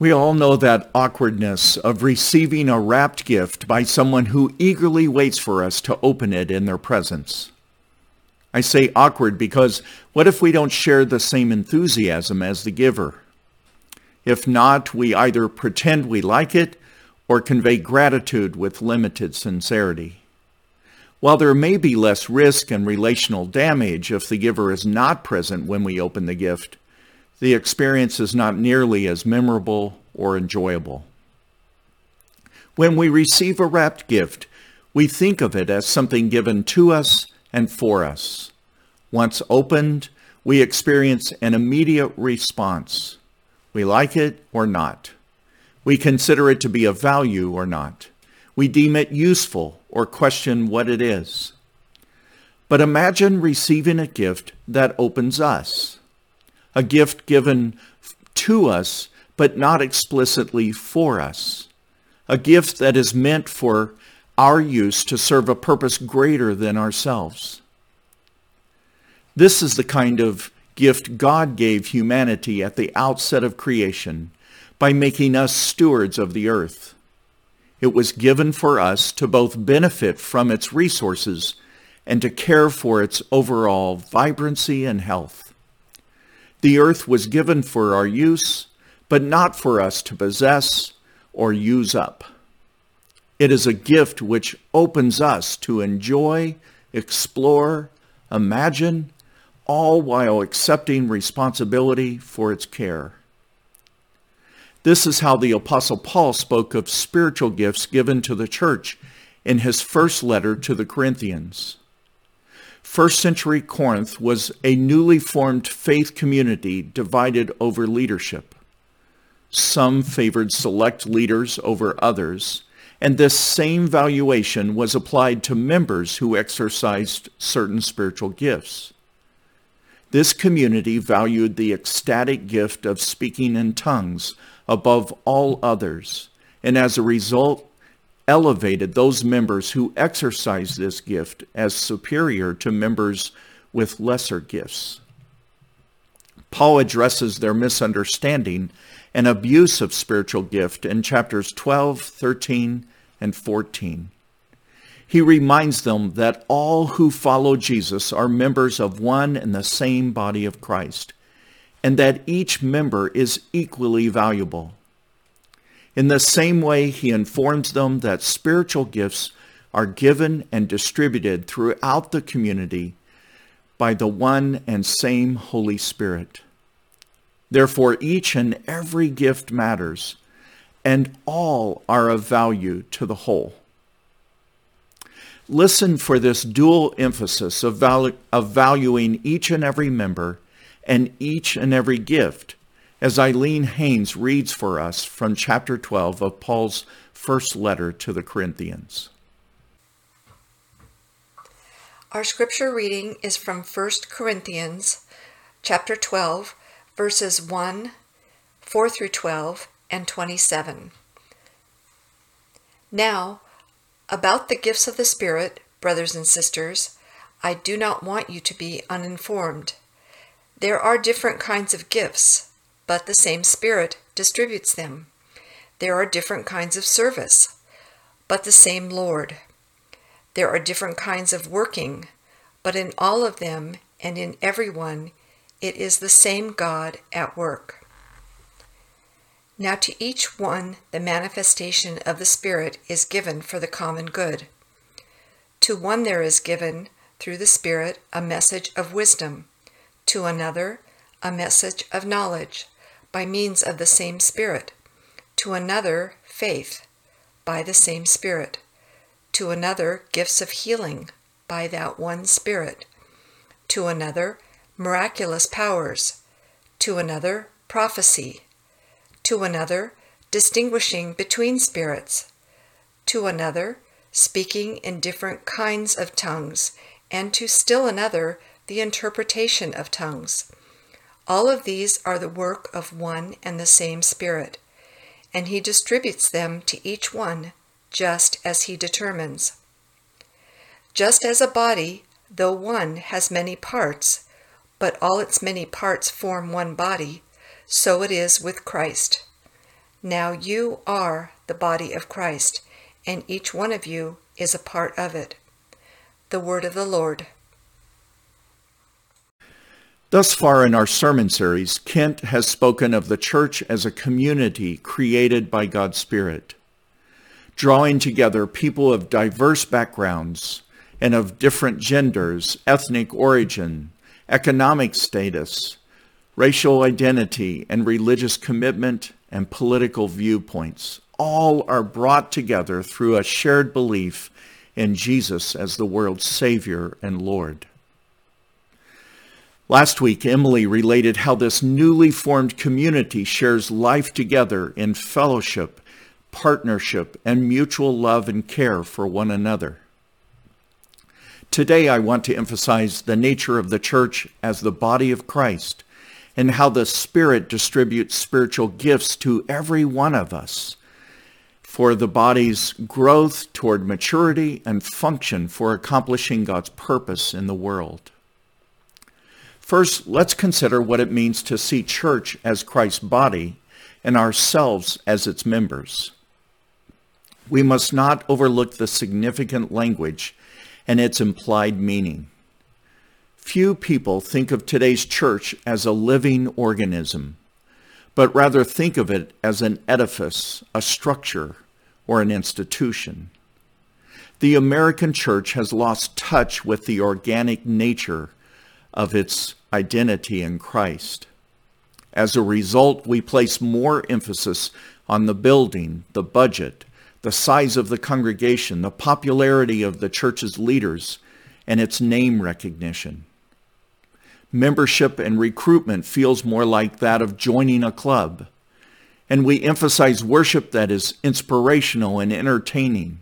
We all know that awkwardness of receiving a wrapped gift by someone who eagerly waits for us to open it in their presence. I say awkward because what if we don't share the same enthusiasm as the giver? If not, we either pretend we like it or convey gratitude with limited sincerity. While there may be less risk and relational damage if the giver is not present when we open the gift, the experience is not nearly as memorable or enjoyable. When we receive a wrapped gift, we think of it as something given to us and for us. Once opened, we experience an immediate response. We like it or not. We consider it to be of value or not. We deem it useful or question what it is. But imagine receiving a gift that opens us a gift given to us, but not explicitly for us. A gift that is meant for our use to serve a purpose greater than ourselves. This is the kind of gift God gave humanity at the outset of creation by making us stewards of the earth. It was given for us to both benefit from its resources and to care for its overall vibrancy and health. The earth was given for our use, but not for us to possess or use up. It is a gift which opens us to enjoy, explore, imagine, all while accepting responsibility for its care. This is how the Apostle Paul spoke of spiritual gifts given to the church in his first letter to the Corinthians. First century Corinth was a newly formed faith community divided over leadership. Some favored select leaders over others, and this same valuation was applied to members who exercised certain spiritual gifts. This community valued the ecstatic gift of speaking in tongues above all others, and as a result elevated those members who exercise this gift as superior to members with lesser gifts. Paul addresses their misunderstanding and abuse of spiritual gift in chapters 12, 13, and 14. He reminds them that all who follow Jesus are members of one and the same body of Christ, and that each member is equally valuable. In the same way, he informs them that spiritual gifts are given and distributed throughout the community by the one and same Holy Spirit. Therefore, each and every gift matters, and all are of value to the whole. Listen for this dual emphasis of, valu- of valuing each and every member and each and every gift as Eileen Haynes reads for us from chapter 12 of Paul's first letter to the Corinthians. Our scripture reading is from 1 Corinthians chapter 12, verses 1, 4 through 12, and 27. Now, about the gifts of the Spirit, brothers and sisters, I do not want you to be uninformed. There are different kinds of gifts but the same Spirit distributes them. There are different kinds of service, but the same Lord. There are different kinds of working, but in all of them and in everyone, it is the same God at work. Now to each one the manifestation of the Spirit is given for the common good. To one there is given, through the Spirit, a message of wisdom, to another, a message of knowledge by means of the same Spirit, to another, faith, by the same Spirit, to another, gifts of healing, by that one Spirit, to another, miraculous powers, to another, prophecy, to another, distinguishing between spirits, to another, speaking in different kinds of tongues, and to still another, the interpretation of tongues. All of these are the work of one and the same Spirit, and He distributes them to each one just as He determines. Just as a body, though one, has many parts, but all its many parts form one body, so it is with Christ. Now you are the body of Christ, and each one of you is a part of it. The word of the Lord. Thus far in our sermon series, Kent has spoken of the church as a community created by God's Spirit, drawing together people of diverse backgrounds and of different genders, ethnic origin, economic status, racial identity, and religious commitment and political viewpoints. All are brought together through a shared belief in Jesus as the world's Savior and Lord. Last week, Emily related how this newly formed community shares life together in fellowship, partnership, and mutual love and care for one another. Today, I want to emphasize the nature of the church as the body of Christ and how the Spirit distributes spiritual gifts to every one of us for the body's growth toward maturity and function for accomplishing God's purpose in the world. First, let's consider what it means to see church as Christ's body and ourselves as its members. We must not overlook the significant language and its implied meaning. Few people think of today's church as a living organism, but rather think of it as an edifice, a structure, or an institution. The American church has lost touch with the organic nature of its identity in Christ. As a result, we place more emphasis on the building, the budget, the size of the congregation, the popularity of the church's leaders, and its name recognition. Membership and recruitment feels more like that of joining a club. And we emphasize worship that is inspirational and entertaining,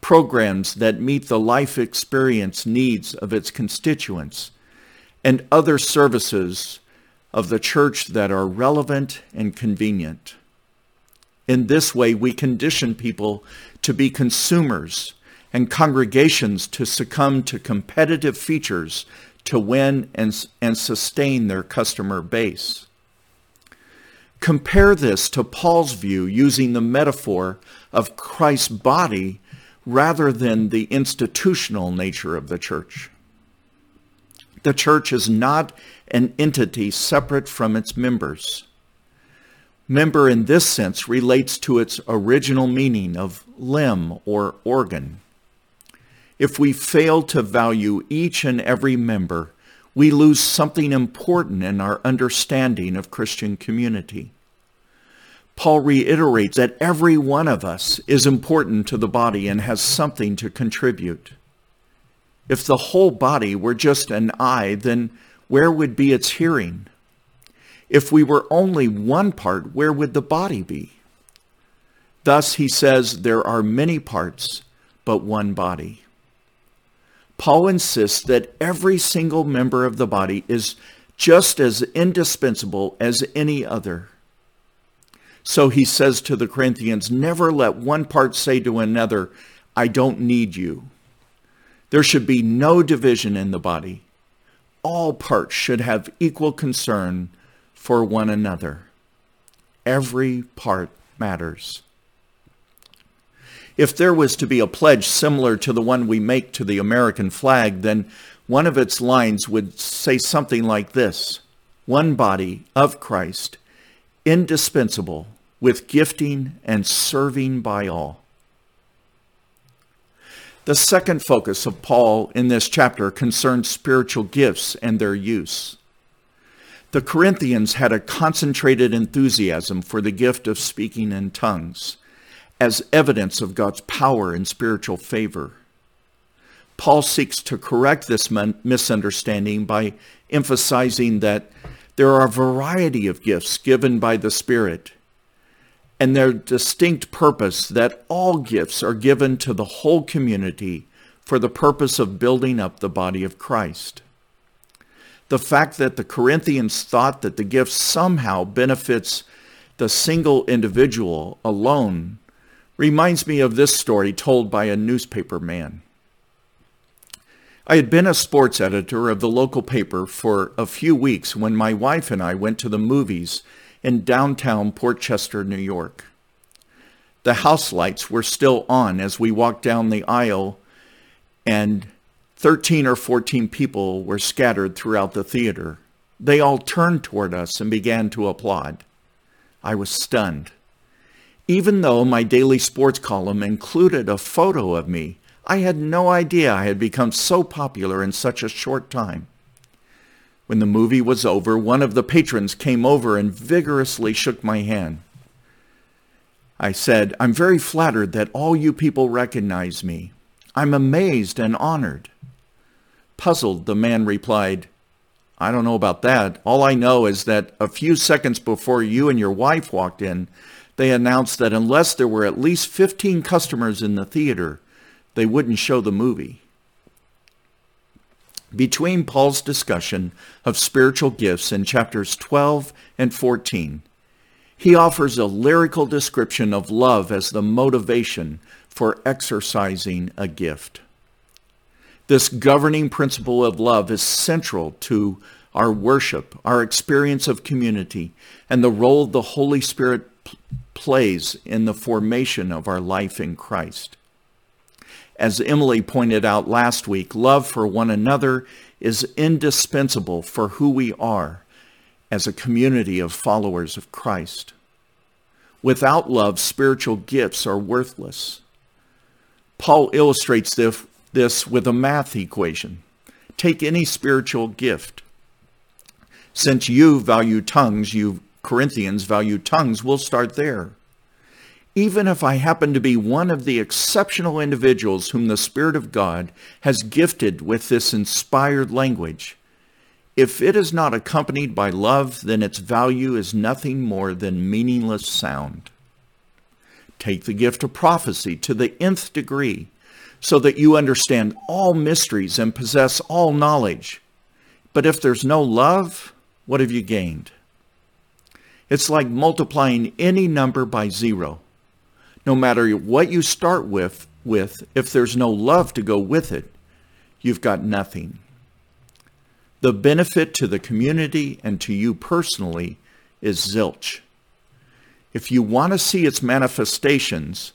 programs that meet the life experience needs of its constituents, and other services of the church that are relevant and convenient. In this way, we condition people to be consumers and congregations to succumb to competitive features to win and, and sustain their customer base. Compare this to Paul's view using the metaphor of Christ's body rather than the institutional nature of the church. The church is not an entity separate from its members. Member in this sense relates to its original meaning of limb or organ. If we fail to value each and every member, we lose something important in our understanding of Christian community. Paul reiterates that every one of us is important to the body and has something to contribute. If the whole body were just an eye, then where would be its hearing? If we were only one part, where would the body be? Thus, he says, there are many parts, but one body. Paul insists that every single member of the body is just as indispensable as any other. So he says to the Corinthians, never let one part say to another, I don't need you. There should be no division in the body. All parts should have equal concern for one another. Every part matters. If there was to be a pledge similar to the one we make to the American flag, then one of its lines would say something like this One body of Christ, indispensable, with gifting and serving by all. The second focus of Paul in this chapter concerns spiritual gifts and their use. The Corinthians had a concentrated enthusiasm for the gift of speaking in tongues as evidence of God's power and spiritual favor. Paul seeks to correct this misunderstanding by emphasizing that there are a variety of gifts given by the Spirit and their distinct purpose that all gifts are given to the whole community for the purpose of building up the body of Christ the fact that the Corinthians thought that the gift somehow benefits the single individual alone reminds me of this story told by a newspaper man. I had been a sports editor of the local paper for a few weeks when my wife and I went to the movies in downtown Port Chester, New York. The house lights were still on as we walked down the aisle, and 13 or 14 people were scattered throughout the theater. They all turned toward us and began to applaud. I was stunned. Even though my daily sports column included a photo of me, I had no idea I had become so popular in such a short time. When the movie was over, one of the patrons came over and vigorously shook my hand. I said, I'm very flattered that all you people recognize me. I'm amazed and honored. Puzzled, the man replied, I don't know about that. All I know is that a few seconds before you and your wife walked in, they announced that unless there were at least 15 customers in the theater, they wouldn't show the movie. Between Paul's discussion of spiritual gifts in chapters 12 and 14, he offers a lyrical description of love as the motivation for exercising a gift. This governing principle of love is central to our worship, our experience of community, and the role the Holy Spirit plays in the formation of our life in Christ. As Emily pointed out last week, love for one another is indispensable for who we are as a community of followers of Christ. Without love, spiritual gifts are worthless. Paul illustrates this with a math equation. Take any spiritual gift. Since you value tongues, you Corinthians value tongues, we'll start there. Even if I happen to be one of the exceptional individuals whom the Spirit of God has gifted with this inspired language, if it is not accompanied by love, then its value is nothing more than meaningless sound. Take the gift of prophecy to the nth degree so that you understand all mysteries and possess all knowledge. But if there's no love, what have you gained? It's like multiplying any number by zero. No matter what you start with, with, if there's no love to go with it, you've got nothing. The benefit to the community and to you personally is zilch. If you want to see its manifestations,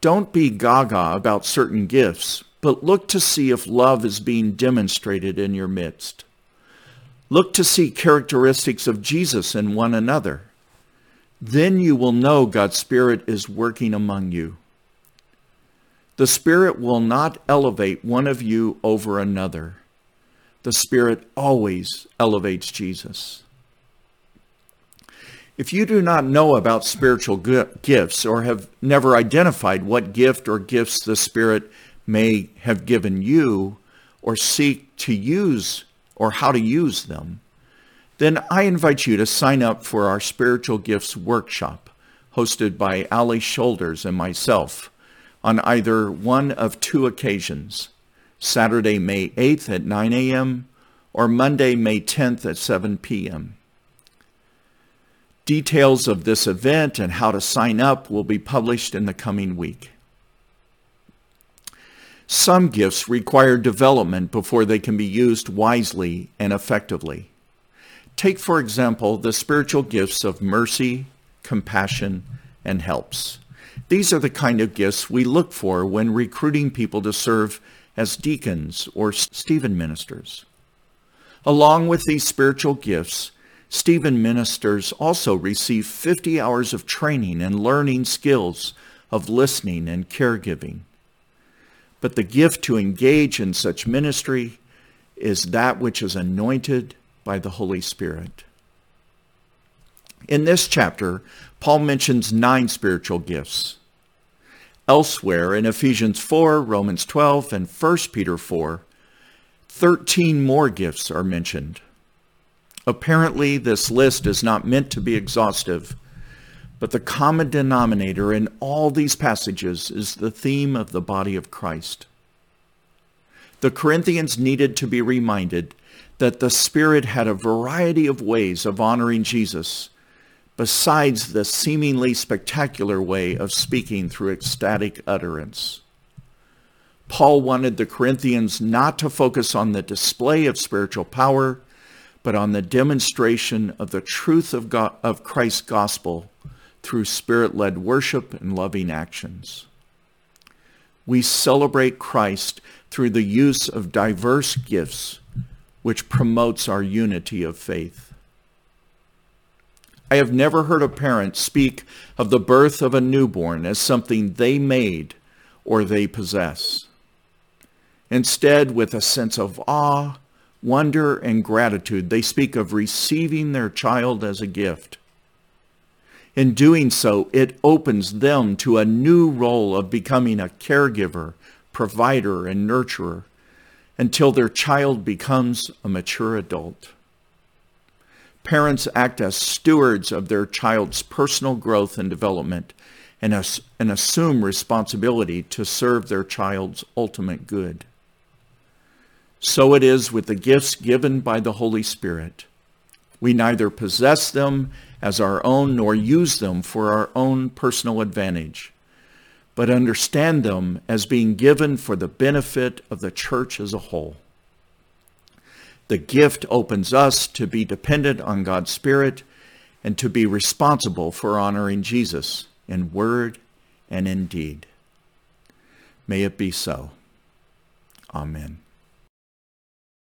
don't be gaga about certain gifts, but look to see if love is being demonstrated in your midst. Look to see characteristics of Jesus in one another. Then you will know God's Spirit is working among you. The Spirit will not elevate one of you over another. The Spirit always elevates Jesus. If you do not know about spiritual gifts or have never identified what gift or gifts the Spirit may have given you or seek to use or how to use them, then I invite you to sign up for our Spiritual Gifts Workshop hosted by Ali Shoulders and myself on either one of two occasions, Saturday, May 8th at 9 a.m. or Monday, May 10th at 7 p.m. Details of this event and how to sign up will be published in the coming week. Some gifts require development before they can be used wisely and effectively. Take, for example, the spiritual gifts of mercy, compassion, and helps. These are the kind of gifts we look for when recruiting people to serve as deacons or Stephen ministers. Along with these spiritual gifts, Stephen ministers also receive 50 hours of training and learning skills of listening and caregiving. But the gift to engage in such ministry is that which is anointed by the Holy Spirit. In this chapter, Paul mentions nine spiritual gifts. Elsewhere in Ephesians 4, Romans 12, and 1 Peter 4, 13 more gifts are mentioned. Apparently, this list is not meant to be exhaustive, but the common denominator in all these passages is the theme of the body of Christ. The Corinthians needed to be reminded that the Spirit had a variety of ways of honoring Jesus, besides the seemingly spectacular way of speaking through ecstatic utterance. Paul wanted the Corinthians not to focus on the display of spiritual power, but on the demonstration of the truth of, God, of Christ's gospel through spirit-led worship and loving actions. We celebrate Christ through the use of diverse gifts, which promotes our unity of faith. I have never heard a parent speak of the birth of a newborn as something they made or they possess. Instead, with a sense of awe, wonder, and gratitude, they speak of receiving their child as a gift. In doing so, it opens them to a new role of becoming a caregiver, provider, and nurturer until their child becomes a mature adult. Parents act as stewards of their child's personal growth and development and, as, and assume responsibility to serve their child's ultimate good. So it is with the gifts given by the Holy Spirit. We neither possess them as our own nor use them for our own personal advantage, but understand them as being given for the benefit of the church as a whole. The gift opens us to be dependent on God's Spirit and to be responsible for honoring Jesus in word and in deed. May it be so. Amen.